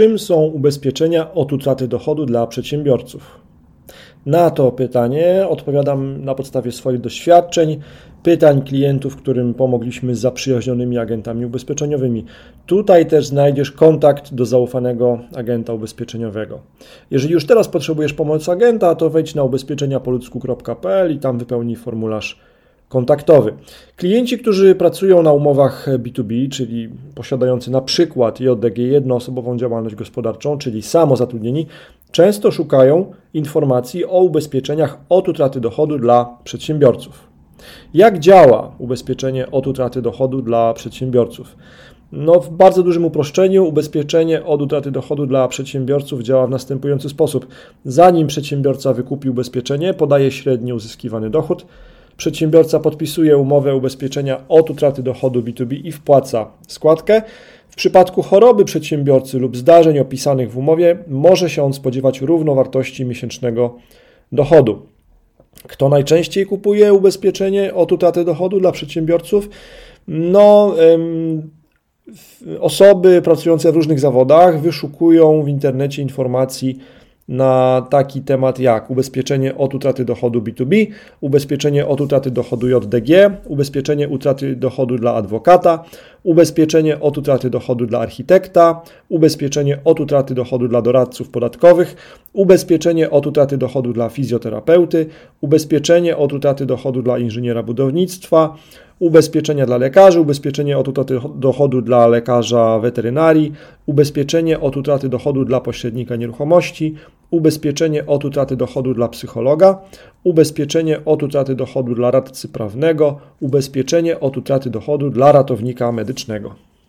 Czym są ubezpieczenia od utraty dochodu dla przedsiębiorców? Na to pytanie odpowiadam na podstawie swoich doświadczeń, pytań klientów, którym pomogliśmy z zaprzyjaźnionymi agentami ubezpieczeniowymi. Tutaj też znajdziesz kontakt do zaufanego agenta ubezpieczeniowego. Jeżeli już teraz potrzebujesz pomocy agenta, to wejdź na ubezpieczeniapoludzku.pl i tam wypełnij formularz kontaktowy. Klienci, którzy pracują na umowach B2B, czyli posiadający na przykład JDG jednoosobową działalność gospodarczą, czyli samozatrudnieni, często szukają informacji o ubezpieczeniach od utraty dochodu dla przedsiębiorców. Jak działa ubezpieczenie od utraty dochodu dla przedsiębiorców? No, w bardzo dużym uproszczeniu ubezpieczenie od utraty dochodu dla przedsiębiorców działa w następujący sposób. Zanim przedsiębiorca wykupi ubezpieczenie, podaje średnio uzyskiwany dochód. Przedsiębiorca podpisuje umowę ubezpieczenia od utraty dochodu B2B i wpłaca składkę. W przypadku choroby przedsiębiorcy lub zdarzeń opisanych w umowie może się on spodziewać równowartości miesięcznego dochodu. Kto najczęściej kupuje ubezpieczenie od utraty dochodu dla przedsiębiorców? No, osoby pracujące w różnych zawodach wyszukują w internecie informacji na taki temat jak ubezpieczenie od utraty dochodu B2B, ubezpieczenie od utraty dochodu JDG, ubezpieczenie utraty dochodu dla adwokata, ubezpieczenie od utraty dochodu dla architekta, ubezpieczenie od utraty dochodu dla doradców podatkowych, ubezpieczenie od utraty dochodu dla fizjoterapeuty, ubezpieczenie od utraty dochodu dla inżyniera budownictwa, ubezpieczenia dla lekarzy, ubezpieczenie od utraty dochodu dla lekarza weterynarii, ubezpieczenie od utraty dochodu dla pośrednika nieruchomości, ubezpieczenie od utraty dochodu dla psychologa, ubezpieczenie od utraty dochodu dla radcy prawnego, ubezpieczenie od utraty dochodu dla ratownika medycznego.